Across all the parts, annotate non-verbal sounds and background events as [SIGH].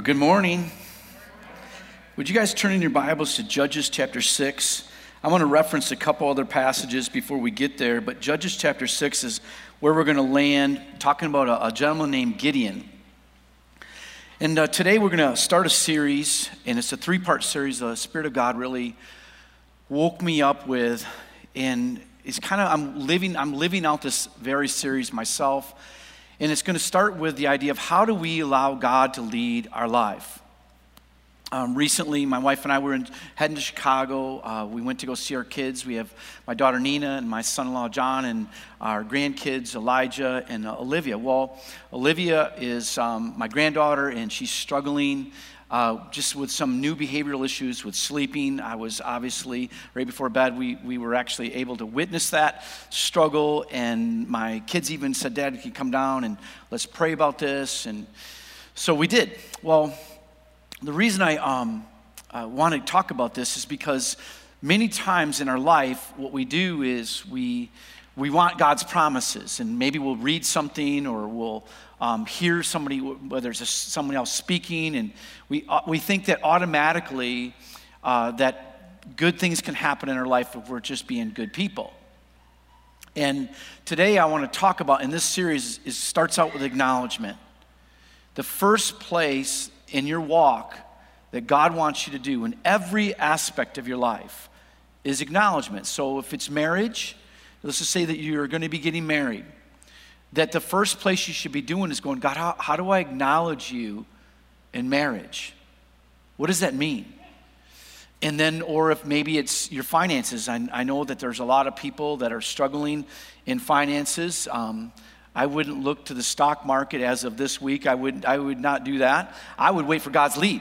Well, good morning. Would you guys turn in your Bibles to Judges chapter 6? I want to reference a couple other passages before we get there, but Judges chapter 6 is where we're going to land, talking about a, a gentleman named Gideon. And uh, today we're going to start a series, and it's a three part series the Spirit of God really woke me up with. And it's kind of, I'm living, I'm living out this very series myself. And it's going to start with the idea of how do we allow God to lead our life. Um, recently, my wife and I were in, heading to Chicago. Uh, we went to go see our kids. We have my daughter Nina and my son in law John, and our grandkids Elijah and uh, Olivia. Well, Olivia is um, my granddaughter, and she's struggling uh, just with some new behavioral issues with sleeping. I was obviously, right before bed, we, we were actually able to witness that struggle. And my kids even said, Dad, can you come down and let's pray about this? And so we did. Well, the reason I um, uh, want to talk about this is because many times in our life, what we do is we, we want God's promises, and maybe we'll read something or we'll um, hear somebody, whether it's someone else speaking, and we, uh, we think that automatically uh, that good things can happen in our life if we're just being good people. And today I want to talk about, in this series, it starts out with acknowledgement. The first place in your walk that God wants you to do in every aspect of your life is acknowledgement. So if it's marriage, let's just say that you're going to be getting married, that the first place you should be doing is going, God, how, how do I acknowledge you in marriage? What does that mean? And then, or if maybe it's your finances. I, I know that there's a lot of people that are struggling in finances. Um, I wouldn't look to the stock market as of this week. I would, I would not do that. I would wait for God's lead.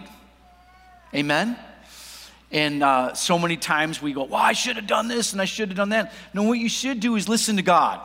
Amen? And uh, so many times we go, well, I should have done this and I should have done that. No, what you should do is listen to God.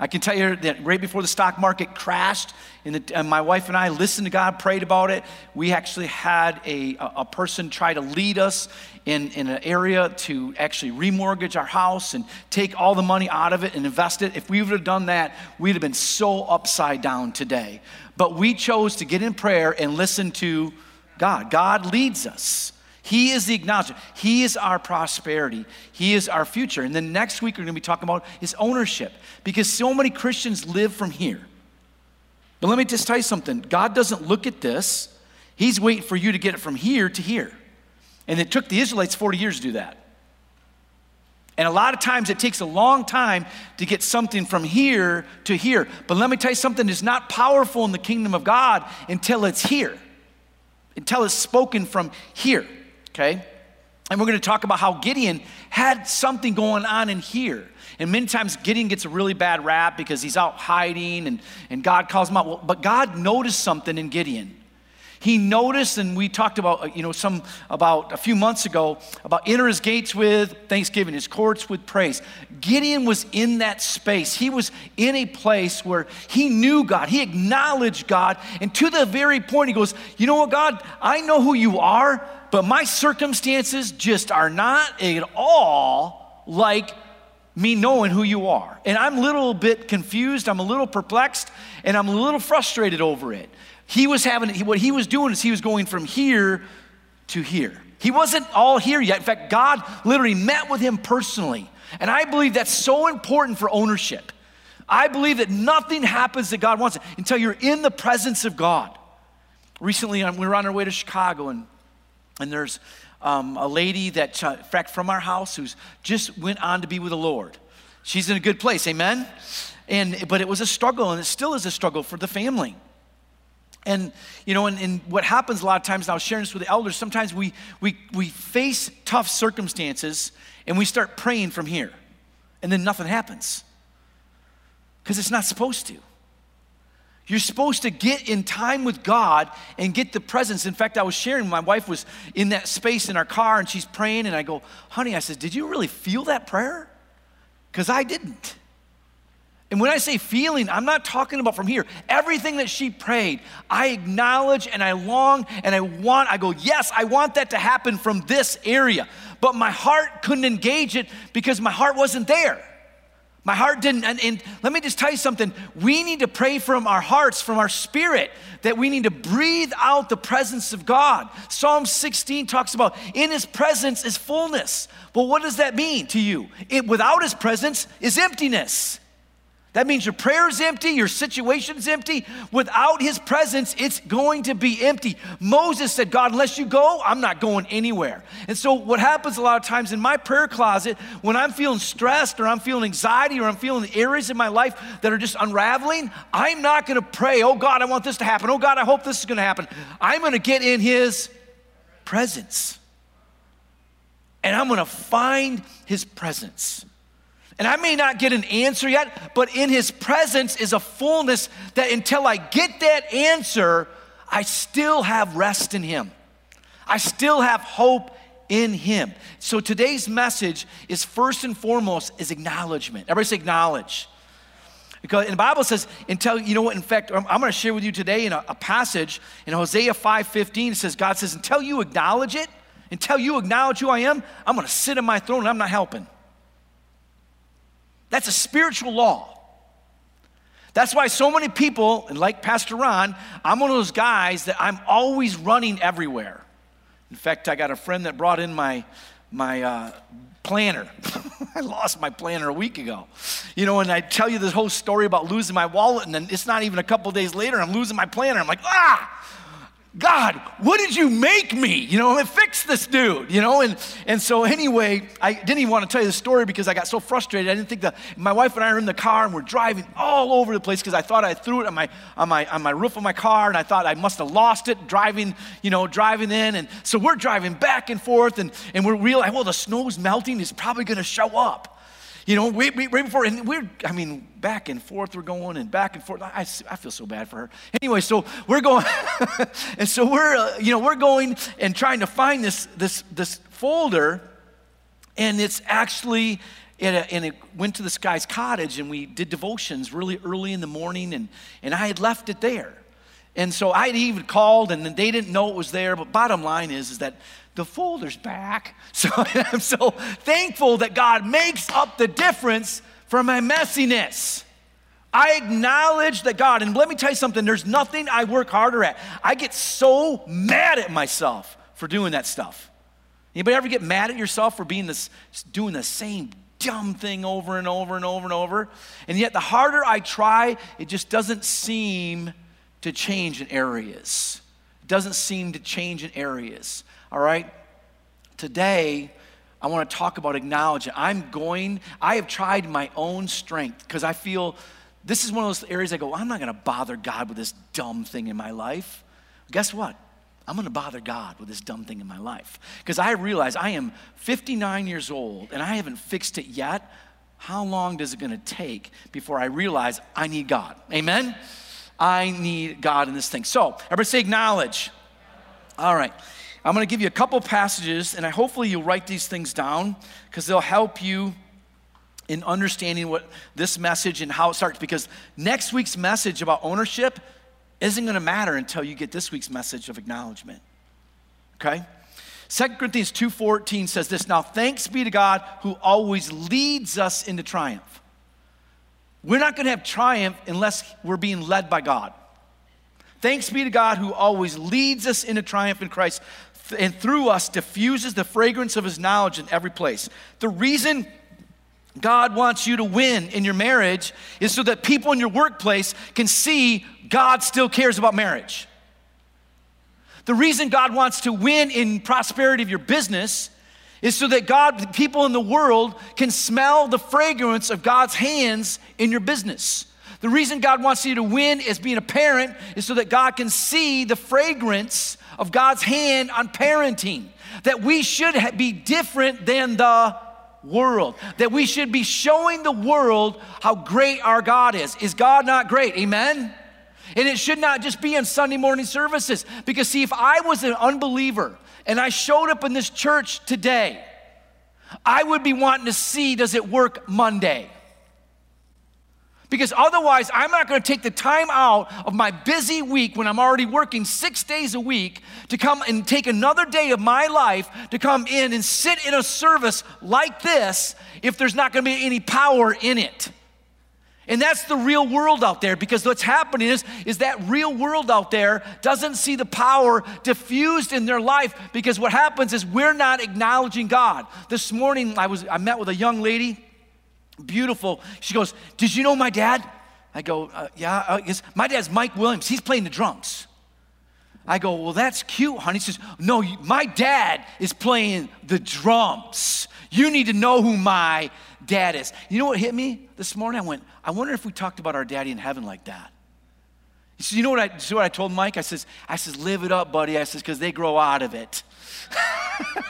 I can tell you that right before the stock market crashed, and, the, and, my wife and I listened to God, prayed about it. We actually had a, a person try to lead us in, in an area to actually remortgage our house and take all the money out of it and invest it. If we would have done that, we'd have been so upside down today. But we chose to get in prayer and listen to God. God leads us. He is the acknowledgement. He is our prosperity. He is our future. And then next week, we're going to be talking about his ownership because so many Christians live from here. But let me just tell you something God doesn't look at this, He's waiting for you to get it from here to here. And it took the Israelites 40 years to do that. And a lot of times it takes a long time to get something from here to here. But let me tell you something it's not powerful in the kingdom of God until it's here, until it's spoken from here okay? And we're going to talk about how Gideon had something going on in here. And many times Gideon gets a really bad rap because he's out hiding and, and God calls him out. Well, but God noticed something in Gideon. He noticed, and we talked about, uh, you know, some about a few months ago about enter his gates with thanksgiving, his courts with praise. Gideon was in that space. He was in a place where he knew God, he acknowledged God, and to the very point, he goes, You know what, God, I know who you are, but my circumstances just are not at all like me knowing who you are. And I'm a little bit confused, I'm a little perplexed, and I'm a little frustrated over it. He was having, what he was doing is he was going from here to here. He wasn't all here yet. In fact, God literally met with him personally. And I believe that's so important for ownership. I believe that nothing happens that God wants until you're in the presence of God. Recently, we were on our way to Chicago, and and there's um, a lady that, fact, from our house who's just went on to be with the Lord. She's in a good place, amen? And, but it was a struggle, and it still is a struggle for the family. And, you know, and, and what happens a lot of times, and I sharing this with the elders, sometimes we, we, we face tough circumstances and we start praying from here, and then nothing happens because it's not supposed to. You're supposed to get in time with God and get the presence. In fact, I was sharing, my wife was in that space in our car and she's praying, and I go, honey, I said, did you really feel that prayer? Because I didn't. And when I say feeling, I'm not talking about from here. Everything that she prayed, I acknowledge and I long and I want, I go, yes, I want that to happen from this area. But my heart couldn't engage it because my heart wasn't there. My heart didn't, and, and, let me just tell you something. We need to pray from our hearts, from our spirit, that we need to breathe out the presence of God. Psalm 16 talks about in his presence is fullness. Well, what does that mean to you? It, without his presence is emptiness. That means your prayer is empty, your situation is empty. Without his presence, it's going to be empty. Moses said, God, unless you go, I'm not going anywhere. And so, what happens a lot of times in my prayer closet, when I'm feeling stressed or I'm feeling anxiety or I'm feeling areas in my life that are just unraveling, I'm not going to pray, oh God, I want this to happen. Oh God, I hope this is going to happen. I'm going to get in his presence. And I'm going to find his presence. And I may not get an answer yet, but in his presence is a fullness that until I get that answer, I still have rest in him. I still have hope in him. So today's message is first and foremost is acknowledgement. Everybody say acknowledge. Because and the Bible says, until you know what, in fact, I'm, I'm going to share with you today in a, a passage in Hosea 5:15. It says, God says, until you acknowledge it, until you acknowledge who I am, I'm going to sit in my throne and I'm not helping. That's a spiritual law. That's why so many people, and like Pastor Ron, I'm one of those guys that I'm always running everywhere. In fact, I got a friend that brought in my, my uh, planner. [LAUGHS] I lost my planner a week ago. You know, and I tell you this whole story about losing my wallet, and then it's not even a couple days later, I'm losing my planner. I'm like, ah! God, what did you make me? You know, fix this dude, you know? And, and so, anyway, I didn't even want to tell you the story because I got so frustrated. I didn't think that my wife and I are in the car and we're driving all over the place because I thought I threw it on my, on, my, on my roof of my car and I thought I must have lost it driving, you know, driving in. And so we're driving back and forth and, and we're realizing, well, the snow's melting. It's probably going to show up. You know, right, right before, and we're, I mean, back and forth we're going and back and forth. I, I feel so bad for her. Anyway, so we're going, [LAUGHS] and so we're, uh, you know, we're going and trying to find this, this, this folder, and it's actually, a, and it went to this guy's cottage, and we did devotions really early in the morning, and, and I had left it there. And so I had even called, and they didn't know it was there. But bottom line is, is that the folder's back. [LAUGHS] So I'm so thankful that God makes up the difference for my messiness. I acknowledge that God, and let me tell you something, there's nothing I work harder at. I get so mad at myself for doing that stuff. Anybody ever get mad at yourself for being this, doing the same dumb thing over and over and over and over? And yet, the harder I try, it just doesn't seem to change in areas. It doesn't seem to change in areas. All right? Today, I want to talk about acknowledging. I'm going, I have tried my own strength because I feel this is one of those areas I go, I'm not going to bother God with this dumb thing in my life. Guess what? I'm going to bother God with this dumb thing in my life because I realize I am 59 years old and I haven't fixed it yet. How long does it going to take before I realize I need God? Amen? I need God in this thing. So, everybody say acknowledge. All right. I'm going to give you a couple passages, and I, hopefully you'll write these things down because they'll help you in understanding what this message and how it starts. Because next week's message about ownership isn't going to matter until you get this week's message of acknowledgement. Okay? 2 Corinthians 2:14 says this, "Now thanks be to God who always leads us into triumph." We're not going to have triumph unless we're being led by God. Thanks be to God who always leads us into triumph in Christ and through us diffuses the fragrance of his knowledge in every place. The reason God wants you to win in your marriage is so that people in your workplace can see God still cares about marriage. The reason God wants to win in prosperity of your business is so that God, people in the world, can smell the fragrance of God's hands in your business. The reason God wants you to win as being a parent is so that God can see the fragrance of God's hand on parenting. That we should be different than the world. That we should be showing the world how great our God is. Is God not great? Amen? And it should not just be on Sunday morning services. Because, see, if I was an unbeliever and I showed up in this church today, I would be wanting to see does it work Monday? Because otherwise, I'm not going to take the time out of my busy week when I'm already working six days a week to come and take another day of my life to come in and sit in a service like this if there's not going to be any power in it. And that's the real world out there because what's happening is, is that real world out there doesn't see the power diffused in their life because what happens is we're not acknowledging God. This morning I was I met with a young lady beautiful. She goes, Did you know my dad? I go, uh, Yeah, uh, yes. my dad's Mike Williams. He's playing the drums. I go, Well, that's cute, honey. She says, No, my dad is playing the drums. You need to know who my dad is. You know what hit me this morning? I went, I wonder if we talked about our daddy in heaven like that. Says, You know what I, see what I told Mike? I says, I says, Live it up, buddy. I says, Because they grow out of it. [LAUGHS]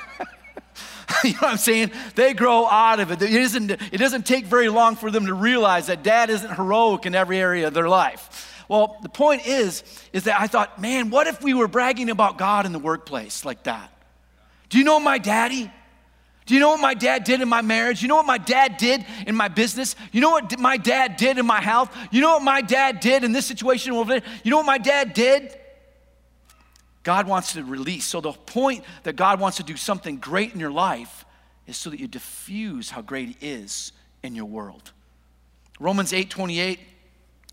you know what I'm saying? They grow out of it. It, isn't, it doesn't take very long for them to realize that dad isn't heroic in every area of their life. Well, the point is, is that I thought, man, what if we were bragging about God in the workplace like that? Do you know my daddy? Do you know what my dad did in my marriage? You know what my dad did in my business? You know what my dad did in my health? You know what my dad did in this situation over there? You know what my dad did? God wants to release. So, the point that God wants to do something great in your life is so that you diffuse how great He is in your world. Romans 8 28,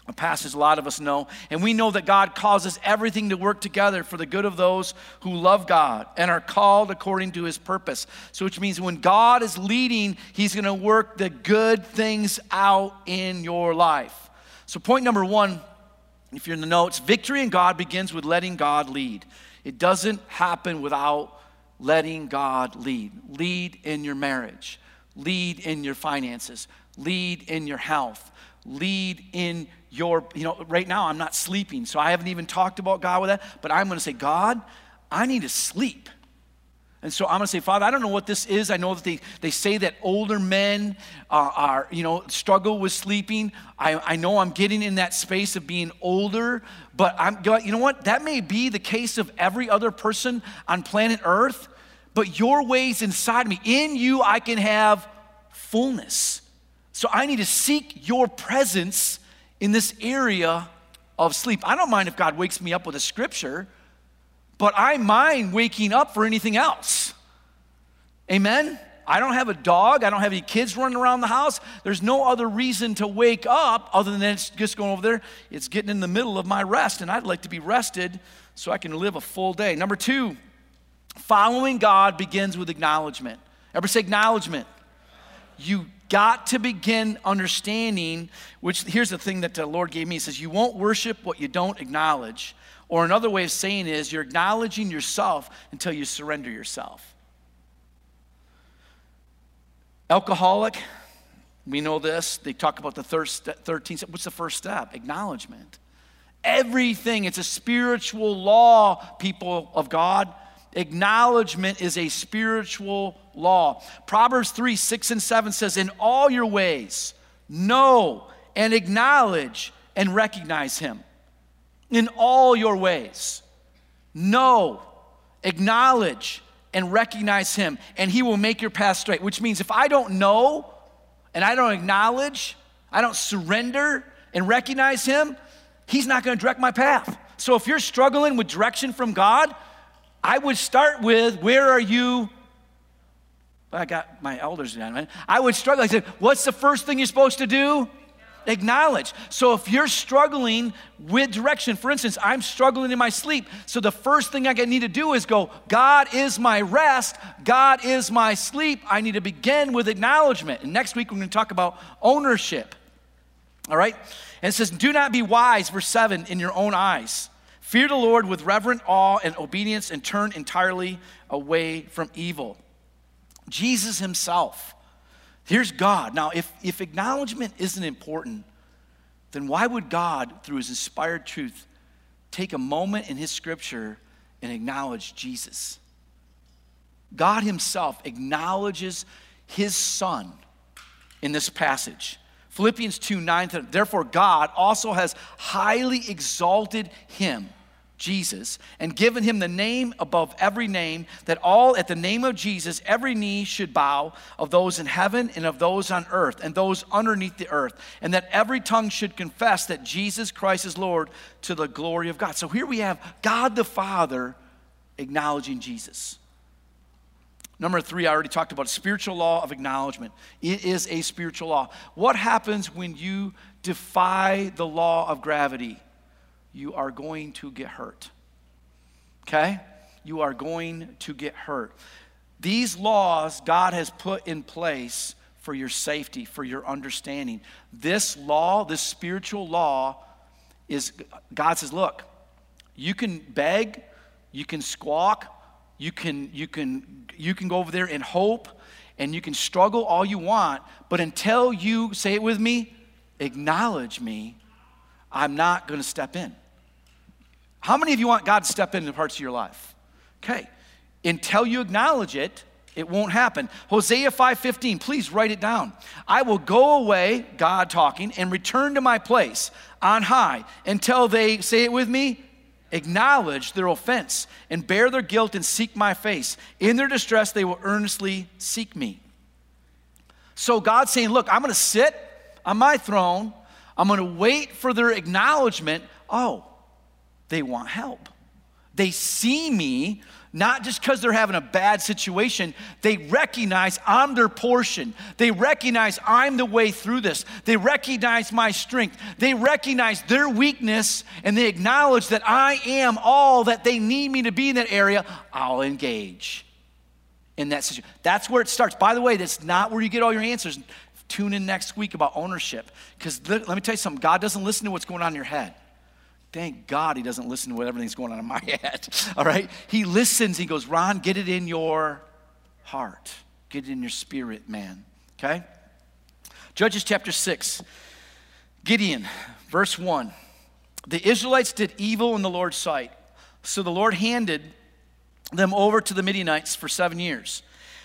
a passage a lot of us know, and we know that God causes everything to work together for the good of those who love God and are called according to His purpose. So, which means when God is leading, He's going to work the good things out in your life. So, point number one if you're in the notes, victory in God begins with letting God lead. It doesn't happen without letting God lead. Lead in your marriage, lead in your finances, lead in your health, lead in your, you know, right now I'm not sleeping, so I haven't even talked about God with that, but I'm going to say, God, I need to sleep. And so I'm going to say, Father, I don't know what this is. I know that they, they say that older men are, are you know, struggle with sleeping. I, I know I'm getting in that space of being older, but I'm, you know what? That may be the case of every other person on planet Earth, but your ways inside me, in you, I can have fullness. So I need to seek your presence in this area of sleep. I don't mind if God wakes me up with a scripture but I mind waking up for anything else. Amen? I don't have a dog. I don't have any kids running around the house. There's no other reason to wake up other than it's just going over there. It's getting in the middle of my rest, and I'd like to be rested so I can live a full day. Number two, following God begins with acknowledgement. Ever say acknowledgement? You got to begin understanding, which here's the thing that the Lord gave me. He says, You won't worship what you don't acknowledge. Or another way of saying is you're acknowledging yourself until you surrender yourself. Alcoholic, we know this. They talk about the 13 What's the first step? Acknowledgement. Everything, it's a spiritual law, people of God. Acknowledgement is a spiritual law. Proverbs 3 6 and 7 says, In all your ways, know and acknowledge and recognize him in all your ways. Know, acknowledge, and recognize Him, and He will make your path straight. Which means if I don't know and I don't acknowledge, I don't surrender and recognize Him, He's not going to direct my path. So if you're struggling with direction from God, I would start with where are you? I got my elders down. I would struggle. I said, What's the first thing you're supposed to do? acknowledge. So if you're struggling with direction, for instance, I'm struggling in my sleep. So the first thing I need to do is go, God is my rest, God is my sleep. I need to begin with acknowledgement. And next week we're going to talk about ownership. All right? And it says, Do not be wise, verse 7, in your own eyes. Fear the Lord with reverent awe and obedience and turn entirely away from evil. Jesus himself Here's God. Now, if, if acknowledgement isn't important, then why would God, through his inspired truth, take a moment in his scripture and acknowledge Jesus? God himself acknowledges his son in this passage. Philippians 2 9, therefore God also has highly exalted him Jesus and given him the name above every name, that all at the name of Jesus every knee should bow of those in heaven and of those on earth and those underneath the earth, and that every tongue should confess that Jesus Christ is Lord to the glory of God. So here we have God the Father acknowledging Jesus. Number three, I already talked about spiritual law of acknowledgement. It is a spiritual law. What happens when you defy the law of gravity? You are going to get hurt. Okay? You are going to get hurt. These laws God has put in place for your safety, for your understanding. This law, this spiritual law, is God says, look, you can beg, you can squawk, you can, you can, you can go over there and hope, and you can struggle all you want, but until you say it with me, acknowledge me, I'm not going to step in. How many of you want God to step into parts of your life? Okay. Until you acknowledge it, it won't happen. Hosea 5:15, please write it down. I will go away, God talking, and return to my place on high until they say it with me, acknowledge their offense and bear their guilt and seek my face. In their distress they will earnestly seek me. So God's saying, look, I'm going to sit on my throne. I'm going to wait for their acknowledgement. Oh, they want help. They see me not just because they're having a bad situation, they recognize I'm their portion. They recognize I'm the way through this. They recognize my strength. They recognize their weakness and they acknowledge that I am all that they need me to be in that area. I'll engage in that situation. That's where it starts. By the way, that's not where you get all your answers. Tune in next week about ownership because let me tell you something God doesn't listen to what's going on in your head. Thank God he doesn't listen to what everything's going on in my [LAUGHS] head. All right? He listens. He goes, Ron, get it in your heart. Get it in your spirit, man. Okay? Judges chapter 6. Gideon, verse 1. The Israelites did evil in the Lord's sight. So the Lord handed them over to the Midianites for seven years.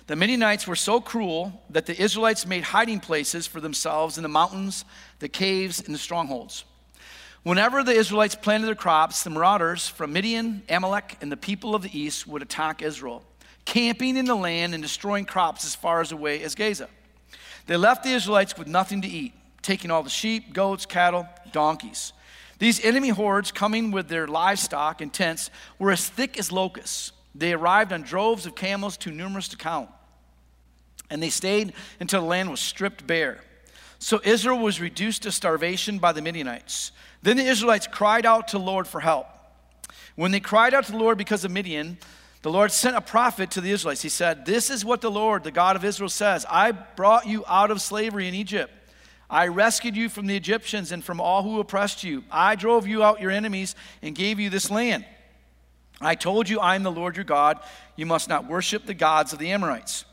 The Midianites were so cruel that the Israelites made hiding places for themselves in the mountains, the caves, and the strongholds. Whenever the Israelites planted their crops, the marauders from Midian, Amalek, and the people of the east would attack Israel, camping in the land and destroying crops as far as away as Gaza. They left the Israelites with nothing to eat, taking all the sheep, goats, cattle, donkeys. These enemy hordes, coming with their livestock and tents, were as thick as locusts. They arrived on droves of camels too numerous to count. And they stayed until the land was stripped bare. So Israel was reduced to starvation by the Midianites. Then the Israelites cried out to the Lord for help. When they cried out to the Lord because of Midian, the Lord sent a prophet to the Israelites. He said, This is what the Lord, the God of Israel, says I brought you out of slavery in Egypt. I rescued you from the Egyptians and from all who oppressed you. I drove you out your enemies and gave you this land. I told you, I am the Lord your God. You must not worship the gods of the Amorites,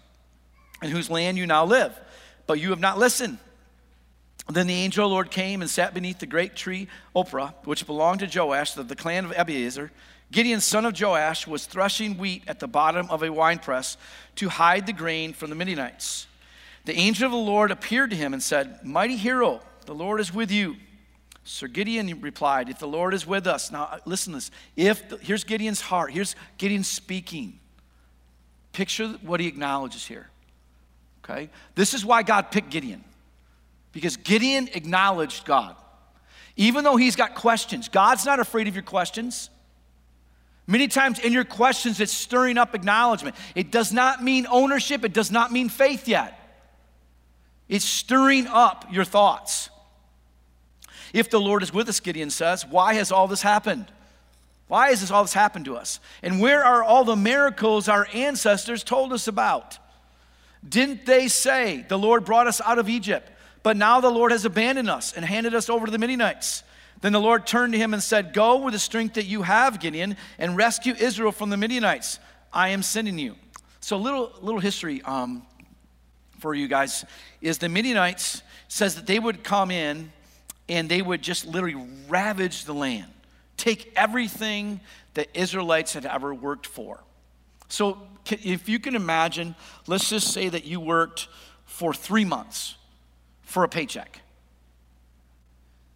in whose land you now live. But you have not listened. Then the angel of the Lord came and sat beneath the great tree Ophrah, which belonged to Joash, of the clan of Abiezer. Gideon, son of Joash, was threshing wheat at the bottom of a winepress to hide the grain from the Midianites. The angel of the Lord appeared to him and said, Mighty hero, the Lord is with you. Sir Gideon replied, If the Lord is with us, now uh, listen to this. If the, here's Gideon's heart, here's Gideon speaking. Picture what he acknowledges here. Okay? This is why God picked Gideon. Because Gideon acknowledged God. Even though he's got questions, God's not afraid of your questions. Many times in your questions, it's stirring up acknowledgement. It does not mean ownership, it does not mean faith yet. It's stirring up your thoughts. If the Lord is with us, Gideon says, why has all this happened? Why has this all this happened to us? And where are all the miracles our ancestors told us about? Didn't they say the Lord brought us out of Egypt? But now the Lord has abandoned us and handed us over to the Midianites. Then the Lord turned to him and said, Go with the strength that you have, Gideon, and rescue Israel from the Midianites. I am sending you. So, little, little history um, for you guys is the Midianites says that they would come in and they would just literally ravage the land, take everything that Israelites had ever worked for. So, if you can imagine, let's just say that you worked for three months for a paycheck.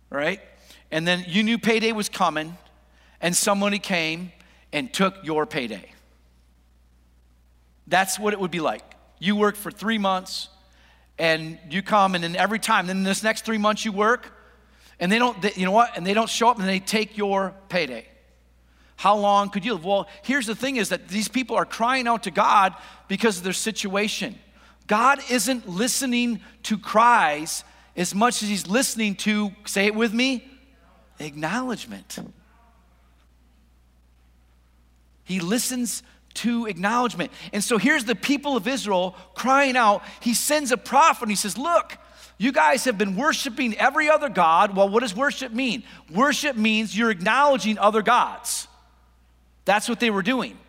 right? And then you knew payday was coming, and somebody came and took your payday. That's what it would be like. You work for three months, and you come, and then every time, then this next three months you work, and they don't, they, you know what? And they don't show up, and they take your payday. How long could you live? Well, here's the thing: is that these people are crying out to God because of their situation. God isn't listening to cries as much as He's listening to, say it with me, acknowledgement. He listens to acknowledgement. And so here's the people of Israel crying out. He sends a prophet and he says, Look, you guys have been worshiping every other God. Well, what does worship mean? Worship means you're acknowledging other gods. That's what they were doing.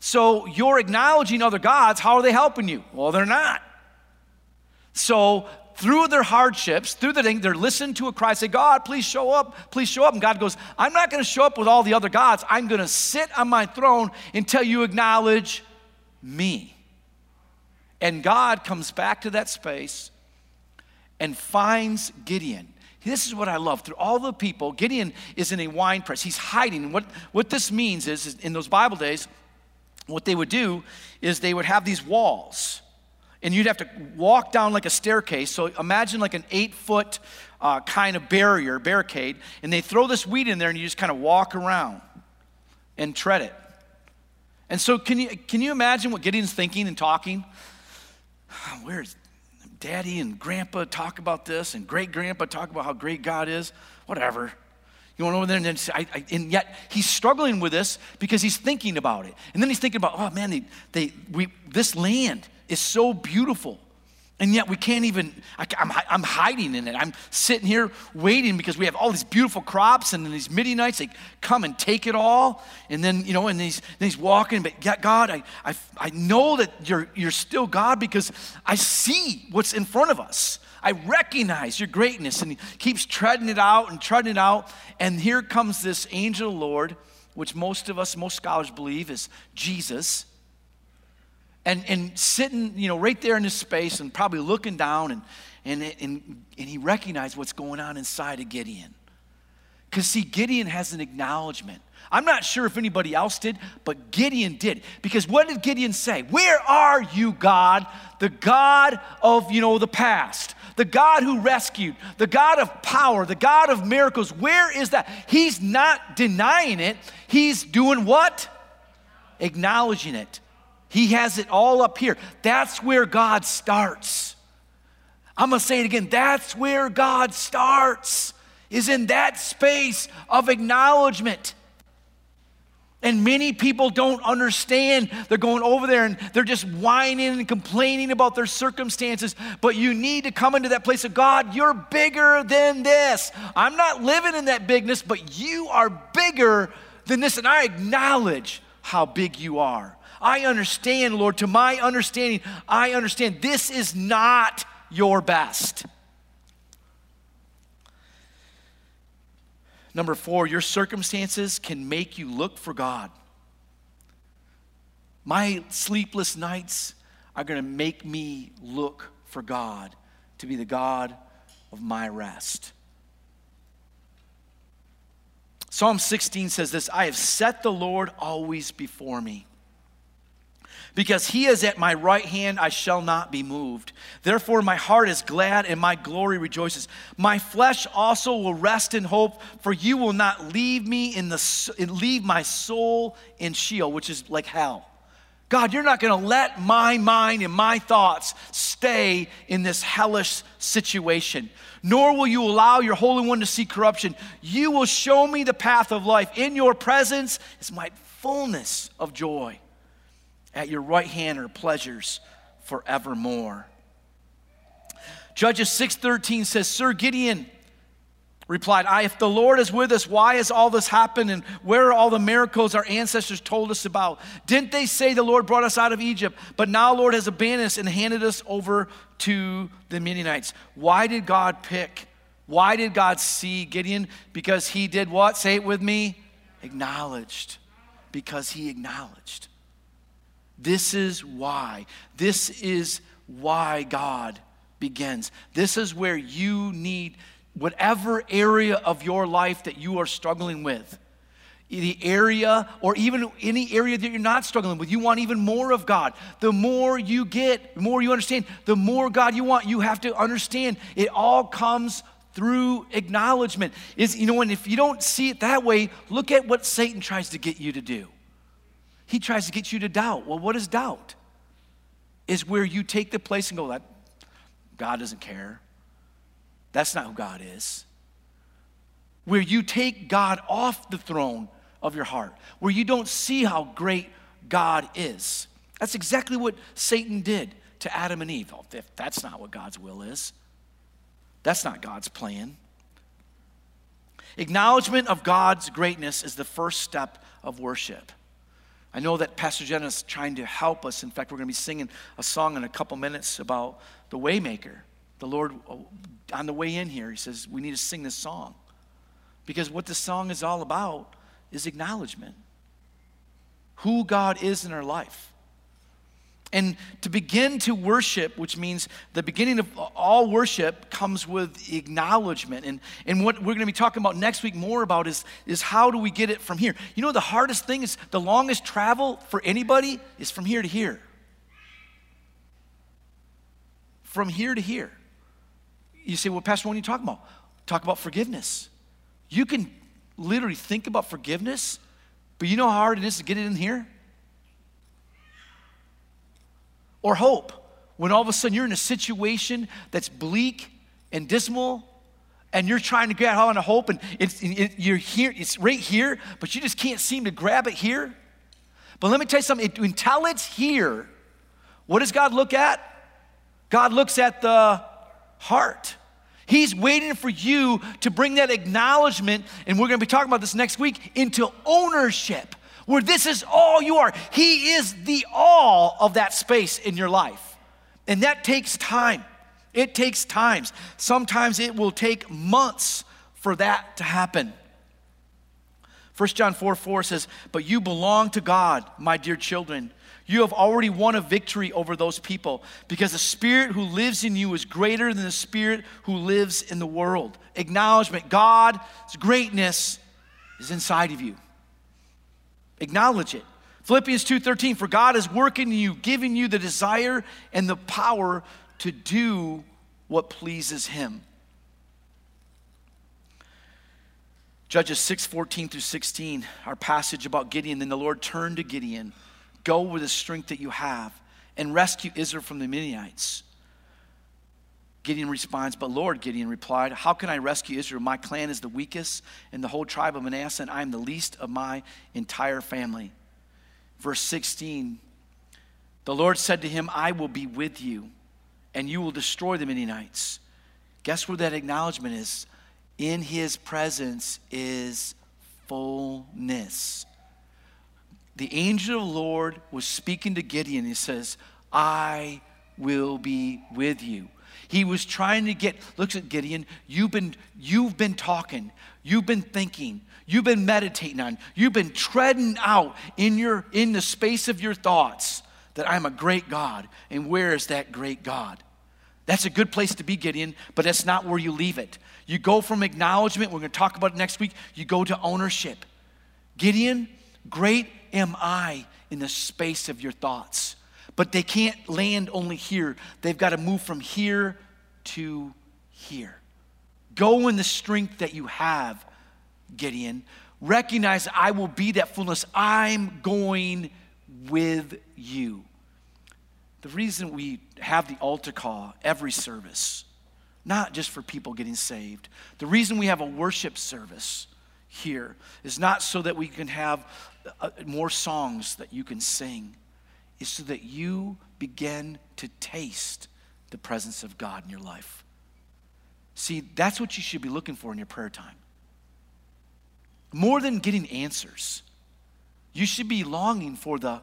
So you're acknowledging other gods. How are they helping you? Well, they're not. So through their hardships, through the thing, they're listening to a cry, say, God, please show up, please show up. And God goes, I'm not going to show up with all the other gods. I'm going to sit on my throne until you acknowledge me. And God comes back to that space and finds Gideon. This is what I love. Through all the people, Gideon is in a wine press. He's hiding. What, what this means is, is in those Bible days, what they would do is they would have these walls and you'd have to walk down like a staircase. So imagine like an eight foot uh, kind of barrier, barricade, and they throw this weed in there and you just kind of walk around and tread it. And so, can you, can you imagine what Gideon's thinking and talking? [SIGHS] Where's daddy and grandpa talk about this, and great grandpa talk about how great God is? Whatever. You want over there and then I, I, and yet he's struggling with this because he's thinking about it. And then he's thinking about, oh man, they, they, we, this land, is so beautiful. And yet we can't even, I, am I'm, I'm hiding in it. I'm sitting here waiting because we have all these beautiful crops and then these Midianites, they come and take it all. And then, you know, and he's, he's walking, but God, I, I, I know that you're, you're still God because I see what's in front of us. I recognize your greatness. And he keeps treading it out and treading it out. And here comes this angel Lord, which most of us, most scholars believe is Jesus and, and sitting, you know, right there in this space and probably looking down and, and, and, and he recognized what's going on inside of Gideon. Because, see, Gideon has an acknowledgement. I'm not sure if anybody else did, but Gideon did. Because what did Gideon say? Where are you, God? The God of, you know, the past. The God who rescued, the God of power, the God of miracles. Where is that? He's not denying it. He's doing what? Acknowledging it. He has it all up here. That's where God starts. I'm going to say it again. That's where God starts, is in that space of acknowledgement. And many people don't understand. They're going over there and they're just whining and complaining about their circumstances. But you need to come into that place of God, you're bigger than this. I'm not living in that bigness, but you are bigger than this. And I acknowledge how big you are. I understand, Lord, to my understanding, I understand this is not your best. Number four, your circumstances can make you look for God. My sleepless nights are going to make me look for God to be the God of my rest. Psalm 16 says this I have set the Lord always before me. Because he is at my right hand, I shall not be moved. Therefore, my heart is glad and my glory rejoices. My flesh also will rest in hope, for you will not leave me in the leave my soul in Sheol, which is like hell. God, you're not going to let my mind and my thoughts stay in this hellish situation, nor will you allow your Holy One to see corruption. You will show me the path of life. In your presence is my fullness of joy. At your right hand are pleasures forevermore. Judges 6:13 says, Sir Gideon replied, I, if the Lord is with us, why has all this happened? And where are all the miracles our ancestors told us about? Didn't they say the Lord brought us out of Egypt? But now Lord has abandoned us and handed us over to the Midianites. Why did God pick? Why did God see Gideon? Because he did what? Say it with me. Acknowledged. Because he acknowledged. This is why. This is why God begins. This is where you need whatever area of your life that you are struggling with, the area or even any area that you're not struggling with, you want even more of God. The more you get, the more you understand, the more God you want, you have to understand it all comes through acknowledgement. Is you know, and if you don't see it that way, look at what Satan tries to get you to do. He tries to get you to doubt. Well, what is doubt? Is where you take the place and go, that God doesn't care. That's not who God is. Where you take God off the throne of your heart, where you don't see how great God is. That's exactly what Satan did to Adam and Eve. If that's not what God's will is, that's not God's plan. Acknowledgement of God's greatness is the first step of worship. I know that Pastor Jenna is trying to help us. In fact, we're going to be singing a song in a couple minutes about the Waymaker. The Lord, uh, on the way in here, He says, we need to sing this song. Because what this song is all about is acknowledgement. Who God is in our life. And to begin to worship, which means the beginning of all worship comes with acknowledgement. And, and what we're going to be talking about next week more about is, is how do we get it from here? You know, the hardest thing is the longest travel for anybody is from here to here. From here to here. You say, well, Pastor, what are you talking about? Talk about forgiveness. You can literally think about forgiveness, but you know how hard it is to get it in here? Or hope, when all of a sudden you're in a situation that's bleak and dismal, and you're trying to get on a hope, and it's, it, you're here, it's right here, but you just can't seem to grab it here. But let me tell you something, it, until it's here, what does God look at? God looks at the heart. He's waiting for you to bring that acknowledgement, and we're to be talking about this next week, into ownership, where this is all you are. He is the all of that space in your life. And that takes time. It takes times. Sometimes it will take months for that to happen. 1 John 4 4 says, But you belong to God, my dear children. You have already won a victory over those people because the spirit who lives in you is greater than the spirit who lives in the world. Acknowledgement God's greatness is inside of you. Acknowledge it. Philippians 2:13 for God is working in you, giving you the desire and the power to do what pleases him. Judges 6:14 through 16, our passage about Gideon, then the Lord turned to Gideon Go with the strength that you have and rescue Israel from the Midianites. Gideon responds, But Lord, Gideon replied, How can I rescue Israel? My clan is the weakest in the whole tribe of Manasseh, and I am the least of my entire family. Verse 16 The Lord said to him, I will be with you, and you will destroy the Midianites. Guess where that acknowledgement is? In his presence is fullness the angel of the Lord was speaking to Gideon. He says, I will be with you. He was trying to get, looks at Gideon, you've been, you've been talking, you've been thinking, you've been meditating on, you've been treading out in your in the space of your thoughts that I'm a great God. And where is that great God? That's a good place to be, Gideon, but that's not where you leave it. You go from acknowledgement, we're going to talk about it next week, you go to ownership. Gideon, great am I in the space of your thoughts? But they can't land only here. They've got to move from here to here. Go in the strength that you have, Gideon. Recognize I will be that fullness. I'm going with you. The reason we have the altar call every service, not just for people getting saved, the reason we have a worship service here is not so that we can have uh, more songs that you can sing, is so that you begin to taste the presence of God in your life. See, that's what you should be looking for in your prayer time. More than getting answers, you should be longing for the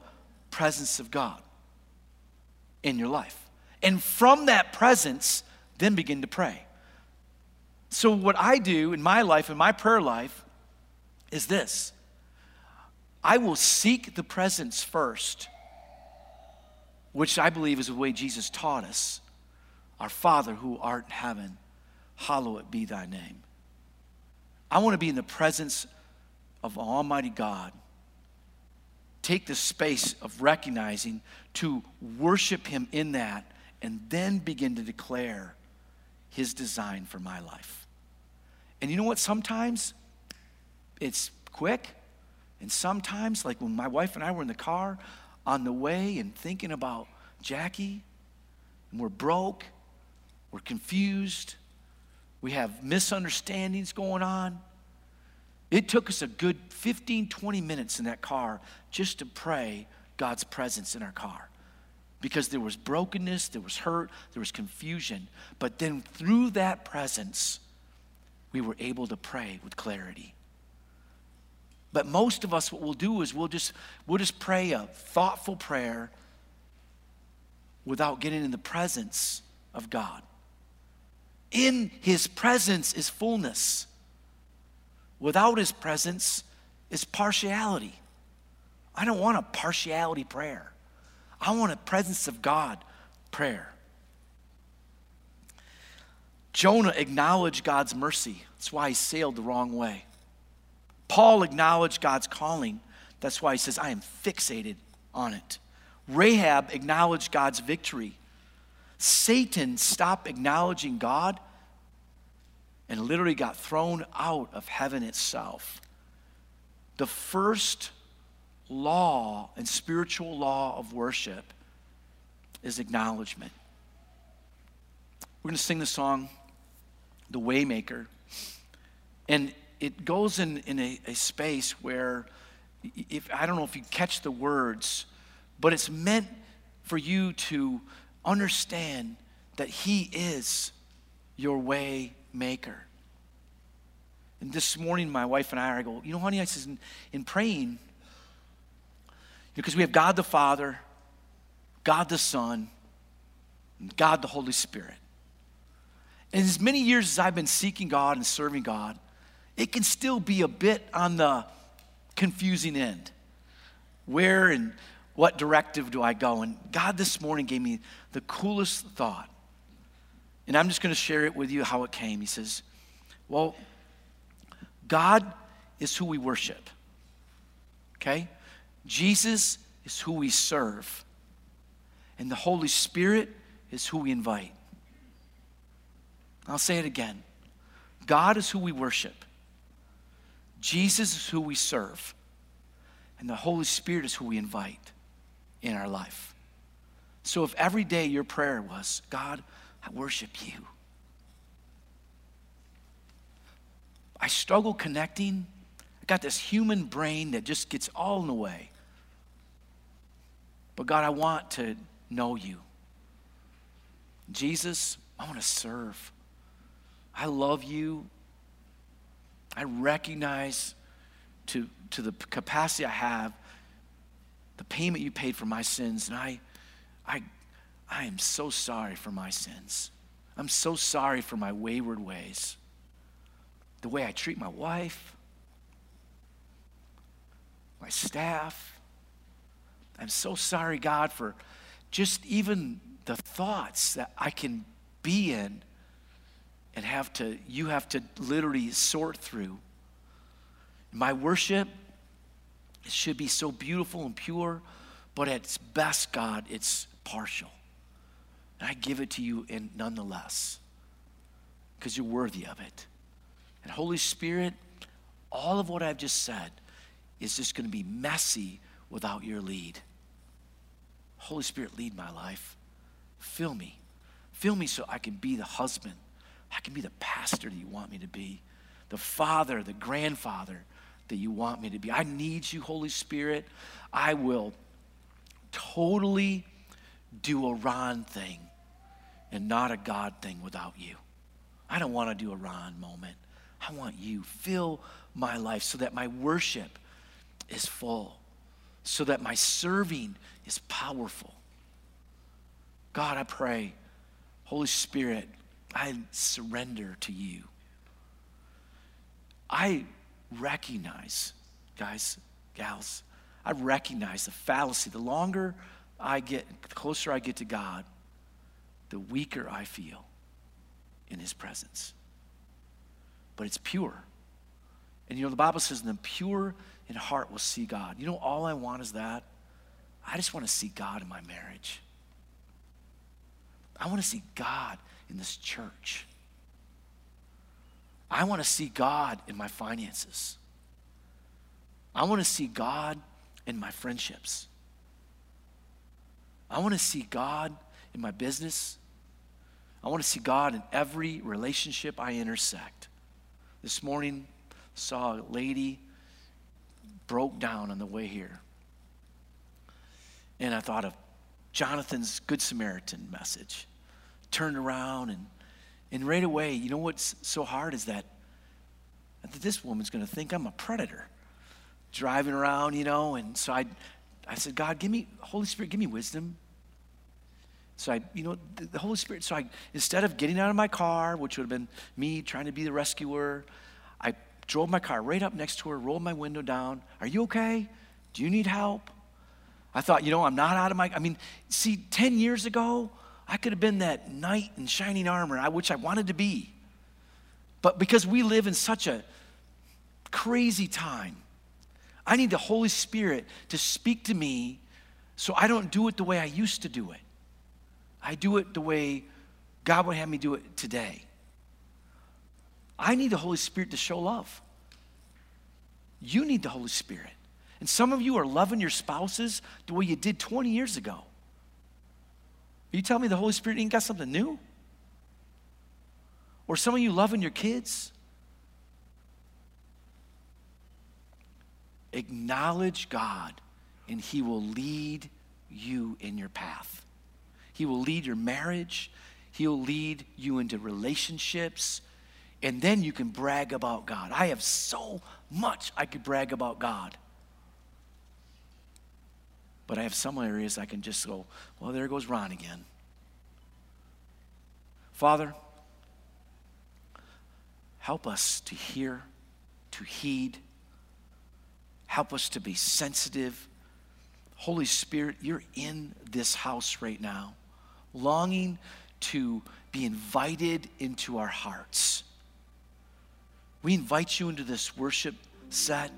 presence of God in your life. And from that presence, then begin to pray. So, what I do in my life, in my prayer life, is this I will seek the presence first, which I believe is the way Jesus taught us. Our Father who art in heaven, hallowed be thy name. I want to be in the presence of Almighty God. Take the space of recognizing to worship Him in that and then begin to declare His design for my life. And you know what? Sometimes it's quick, and sometimes, like when my wife and I were in the car on the way and thinking about Jackie, and we're broke, we're confused, we have misunderstandings going on. It took us a good 15, 20 minutes in that car just to pray God's presence in our car. Because there was brokenness, there was hurt, there was confusion. But then through that presence, we were able to pray with clarity. But most of us, what we'll do is we'll just, we'll just pray a thoughtful prayer without getting in the presence of God. In his presence is fullness. Without his presence is partiality. I don't want a partiality prayer. I want a presence of God prayer. Jonah acknowledged God's mercy. That's why he sailed the wrong way. Paul acknowledged God's calling. That's why he says, I am fixated on it. Rahab acknowledged God's victory. Satan stopped acknowledging God and literally got thrown out of heaven itself. The first law and spiritual law of worship is acknowledgement. We're going to sing the song, The Waymaker. And it goes in, in a, a space where, if I don't know if you catch the words, but it's meant for you to understand that He is your way maker. And this morning, my wife and I, I go, you know, honey, I says, in, in praying, because we have God the Father, God the Son, and God the Holy Spirit. And as many years as I've been seeking God and serving God, it can still be a bit on the confusing end. Where and what directive do I go? And God this morning gave me the coolest thought. And I'm just going to share it with you how it came. He says, Well, God is who we worship. Okay? Jesus is who we serve. And the Holy Spirit is who we invite. I'll say it again God is who we worship, Jesus is who we serve, and the Holy Spirit is who we invite in our life. So if every day your prayer was, God, I worship you. I struggle connecting. I got this human brain that just gets all in the way. But God, I want to know you. Jesus, I want to serve. I love you. I recognize to, to the capacity I have the payment you paid for my sins, and I, I, I am so sorry for my sins. I'm so sorry for my wayward ways, the way I treat my wife, my staff. I'm so sorry, God, for just even the thoughts that I can be in and have to, you have to literally sort through. My worship, it should be so beautiful and pure, but at its best, God, it's partial. And I give it to you in nonetheless, because you're worthy of it. And Holy Spirit, all of what I've just said is just going to be messy without your lead. Holy Spirit, lead my life. Fill me. Fill me so I can be the husband. I can be the pastor that you want me to be, the father, the grandfather that you want me to be. I need you, Holy Spirit. I will totally do a Ron thing and not a God thing without you. I don't want to do a Ron moment. I want you. Fill my life so that my worship is full, so that my serving is powerful. God, I pray, Holy Spirit, I surrender to you. I recognize, guys, gals, I recognize the fallacy. The longer I get, the closer I get to God, the weaker I feel in His presence. but it's pure. And you know, the Bible says, the pure in heart will see God. You know, all I want is that. I just want to see God in my marriage. I want to see God in this church. I want to see God in my finances. I want to see God in my friendships. I want to see God in my business. I want to see God in every relationship I intersect. This morning, saw a lady broke down on the way here. And I thought of Jonathan's Good Samaritan message. Turned around and, and right away, you know what's so hard is that, that this woman's going to think I'm a predator driving around, you know. And so I, I said, God, give me, Holy Spirit, give me wisdom. So I, you know, the, the Holy Spirit, so I, instead of getting out of my car, which would have been me trying to be the rescuer, I drove my car right up next to her, rolled my window down. Are you okay? Do you need help? I thought, you know, I'm not out of my, I mean, see, 10 years ago, I could have been that knight in shining armor, which I wanted to be. But because we live in such a crazy time, I need the Holy Spirit to speak to me so I don't do it the way I used to do it. I do it the way God would have me do it today. I need the Holy Spirit to show love. You need the Holy Spirit. And some of you are loving your spouses the way you did 20 years ago. You tell me the Holy Spirit ain't got something new? Or some of you loving your kids? Acknowledge God, and He will lead you in your path. He will lead your marriage, He'll lead you into relationships, and then you can brag about God. I have so much I could brag about God. But I have some areas I can just go, well, there goes Ron again. Father, help us to hear, to heed, help us to be sensitive. Holy Spirit, you're in this house right now, longing to be invited into our hearts. We invite you into this worship set.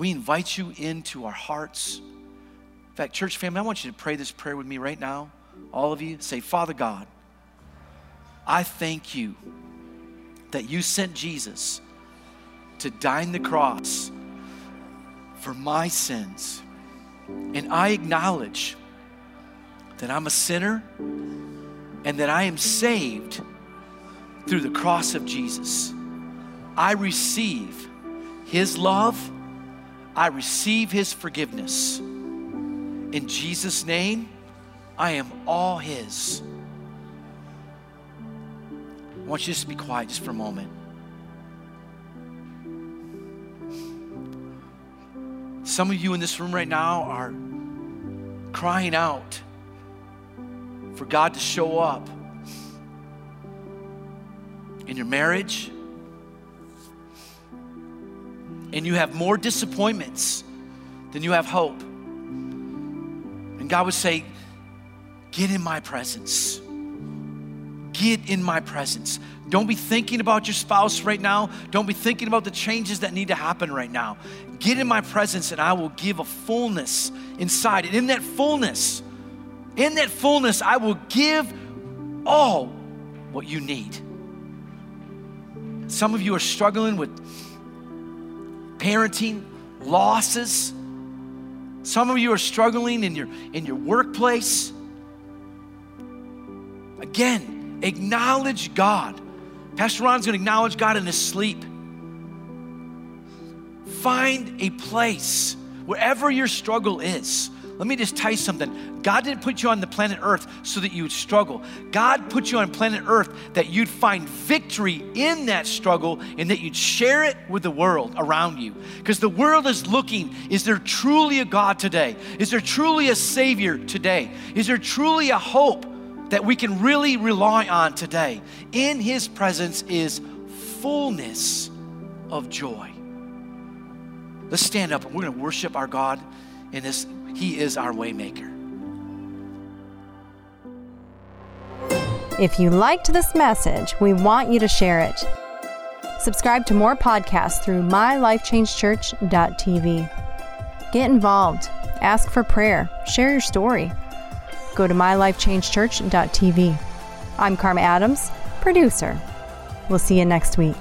We invite you into our hearts. In fact, church family, I want you to pray this prayer with me right now. All of you say, Father God, I thank you that you sent Jesus to die on the cross for my sins. And I acknowledge that I'm a sinner and that I am saved through the cross of Jesus. I receive His love, I receive His forgiveness. In Jesus' name, I am all His. I want you just to be quiet just for a moment. Some of you in this room right now are crying out for God to show up in your marriage, and you have more disappointments than you have hope. And God would say, Get in my presence. Get in my presence. Don't be thinking about your spouse right now. Don't be thinking about the changes that need to happen right now. Get in my presence, and I will give a fullness inside. And in that fullness, in that fullness, I will give all what you need. Some of you are struggling with parenting losses. Some of you are struggling in your, in your workplace. Again, acknowledge God. Pastor Ron's going to acknowledge God in his sleep. Find a place wherever your struggle is. Let me just tell you something. God didn't put you on the planet Earth so that you would struggle. God put you on planet Earth that you'd find victory in that struggle and that you'd share it with the world around you. Because the world is looking is there truly a God today? Is there truly a Savior today? Is there truly a hope that we can really rely on today? In His presence is fullness of joy. Let's stand up and we're going to worship our God in this he is our waymaker. If you liked this message, we want you to share it. Subscribe to more podcasts through mylifechangechurch.tv. Get involved, ask for prayer, share your story. Go to mylifechangechurch.tv. I'm Karma Adams, producer. We'll see you next week.